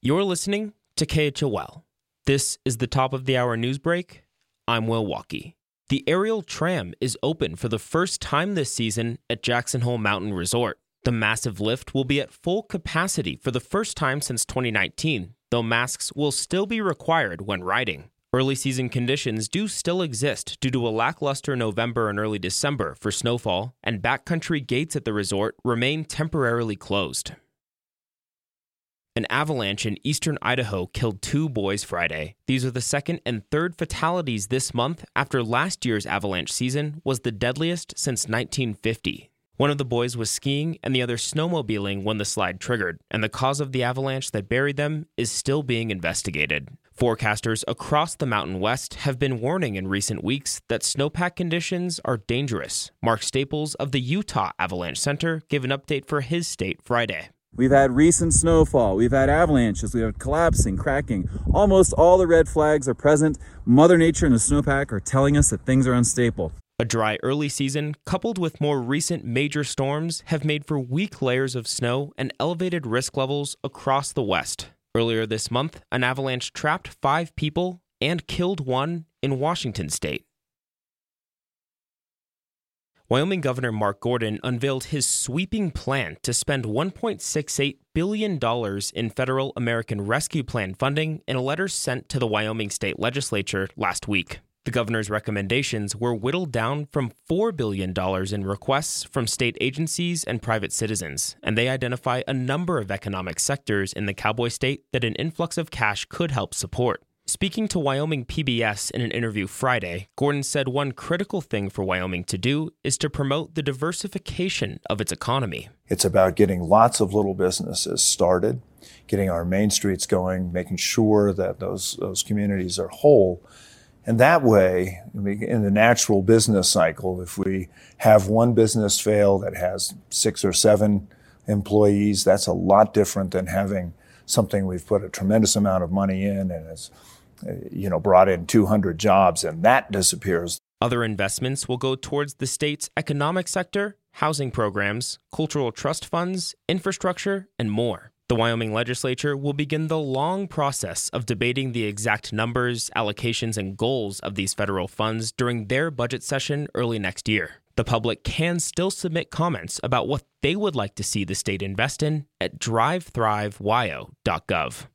You're listening to KHOL. This is the top of the hour news break. I'm Will Walkey. The aerial tram is open for the first time this season at Jackson Hole Mountain Resort. The massive lift will be at full capacity for the first time since 2019, though masks will still be required when riding. Early season conditions do still exist due to a lackluster November and early December for snowfall, and backcountry gates at the resort remain temporarily closed. An avalanche in eastern Idaho killed two boys Friday. These are the second and third fatalities this month after last year's avalanche season was the deadliest since 1950. One of the boys was skiing and the other snowmobiling when the slide triggered, and the cause of the avalanche that buried them is still being investigated. Forecasters across the Mountain West have been warning in recent weeks that snowpack conditions are dangerous. Mark Staples of the Utah Avalanche Center gave an update for his state Friday. We've had recent snowfall. We've had avalanches. We have collapsing, cracking. Almost all the red flags are present. Mother Nature and the snowpack are telling us that things are unstable. A dry early season, coupled with more recent major storms, have made for weak layers of snow and elevated risk levels across the West. Earlier this month, an avalanche trapped five people and killed one in Washington state. Wyoming Governor Mark Gordon unveiled his sweeping plan to spend $1.68 billion in federal American Rescue Plan funding in a letter sent to the Wyoming state legislature last week. The governor's recommendations were whittled down from $4 billion in requests from state agencies and private citizens, and they identify a number of economic sectors in the cowboy state that an influx of cash could help support. Speaking to Wyoming PBS in an interview Friday, Gordon said one critical thing for Wyoming to do is to promote the diversification of its economy. It's about getting lots of little businesses started, getting our main streets going, making sure that those, those communities are whole. And that way, in the natural business cycle, if we have one business fail that has six or seven employees, that's a lot different than having something we've put a tremendous amount of money in and it's you know, brought in 200 jobs and that disappears. Other investments will go towards the state's economic sector, housing programs, cultural trust funds, infrastructure, and more. The Wyoming legislature will begin the long process of debating the exact numbers, allocations, and goals of these federal funds during their budget session early next year. The public can still submit comments about what they would like to see the state invest in at drivethrivewyo.gov.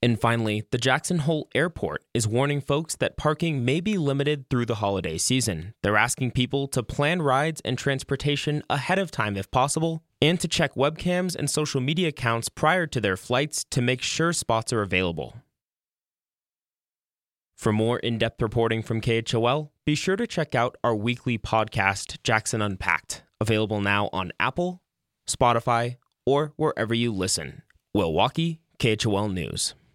And finally, the Jackson Hole Airport is warning folks that parking may be limited through the holiday season. They're asking people to plan rides and transportation ahead of time if possible, and to check webcams and social media accounts prior to their flights to make sure spots are available. For more in depth reporting from KHOL, be sure to check out our weekly podcast, Jackson Unpacked, available now on Apple, Spotify, or wherever you listen. Will Walkey, KHOL News.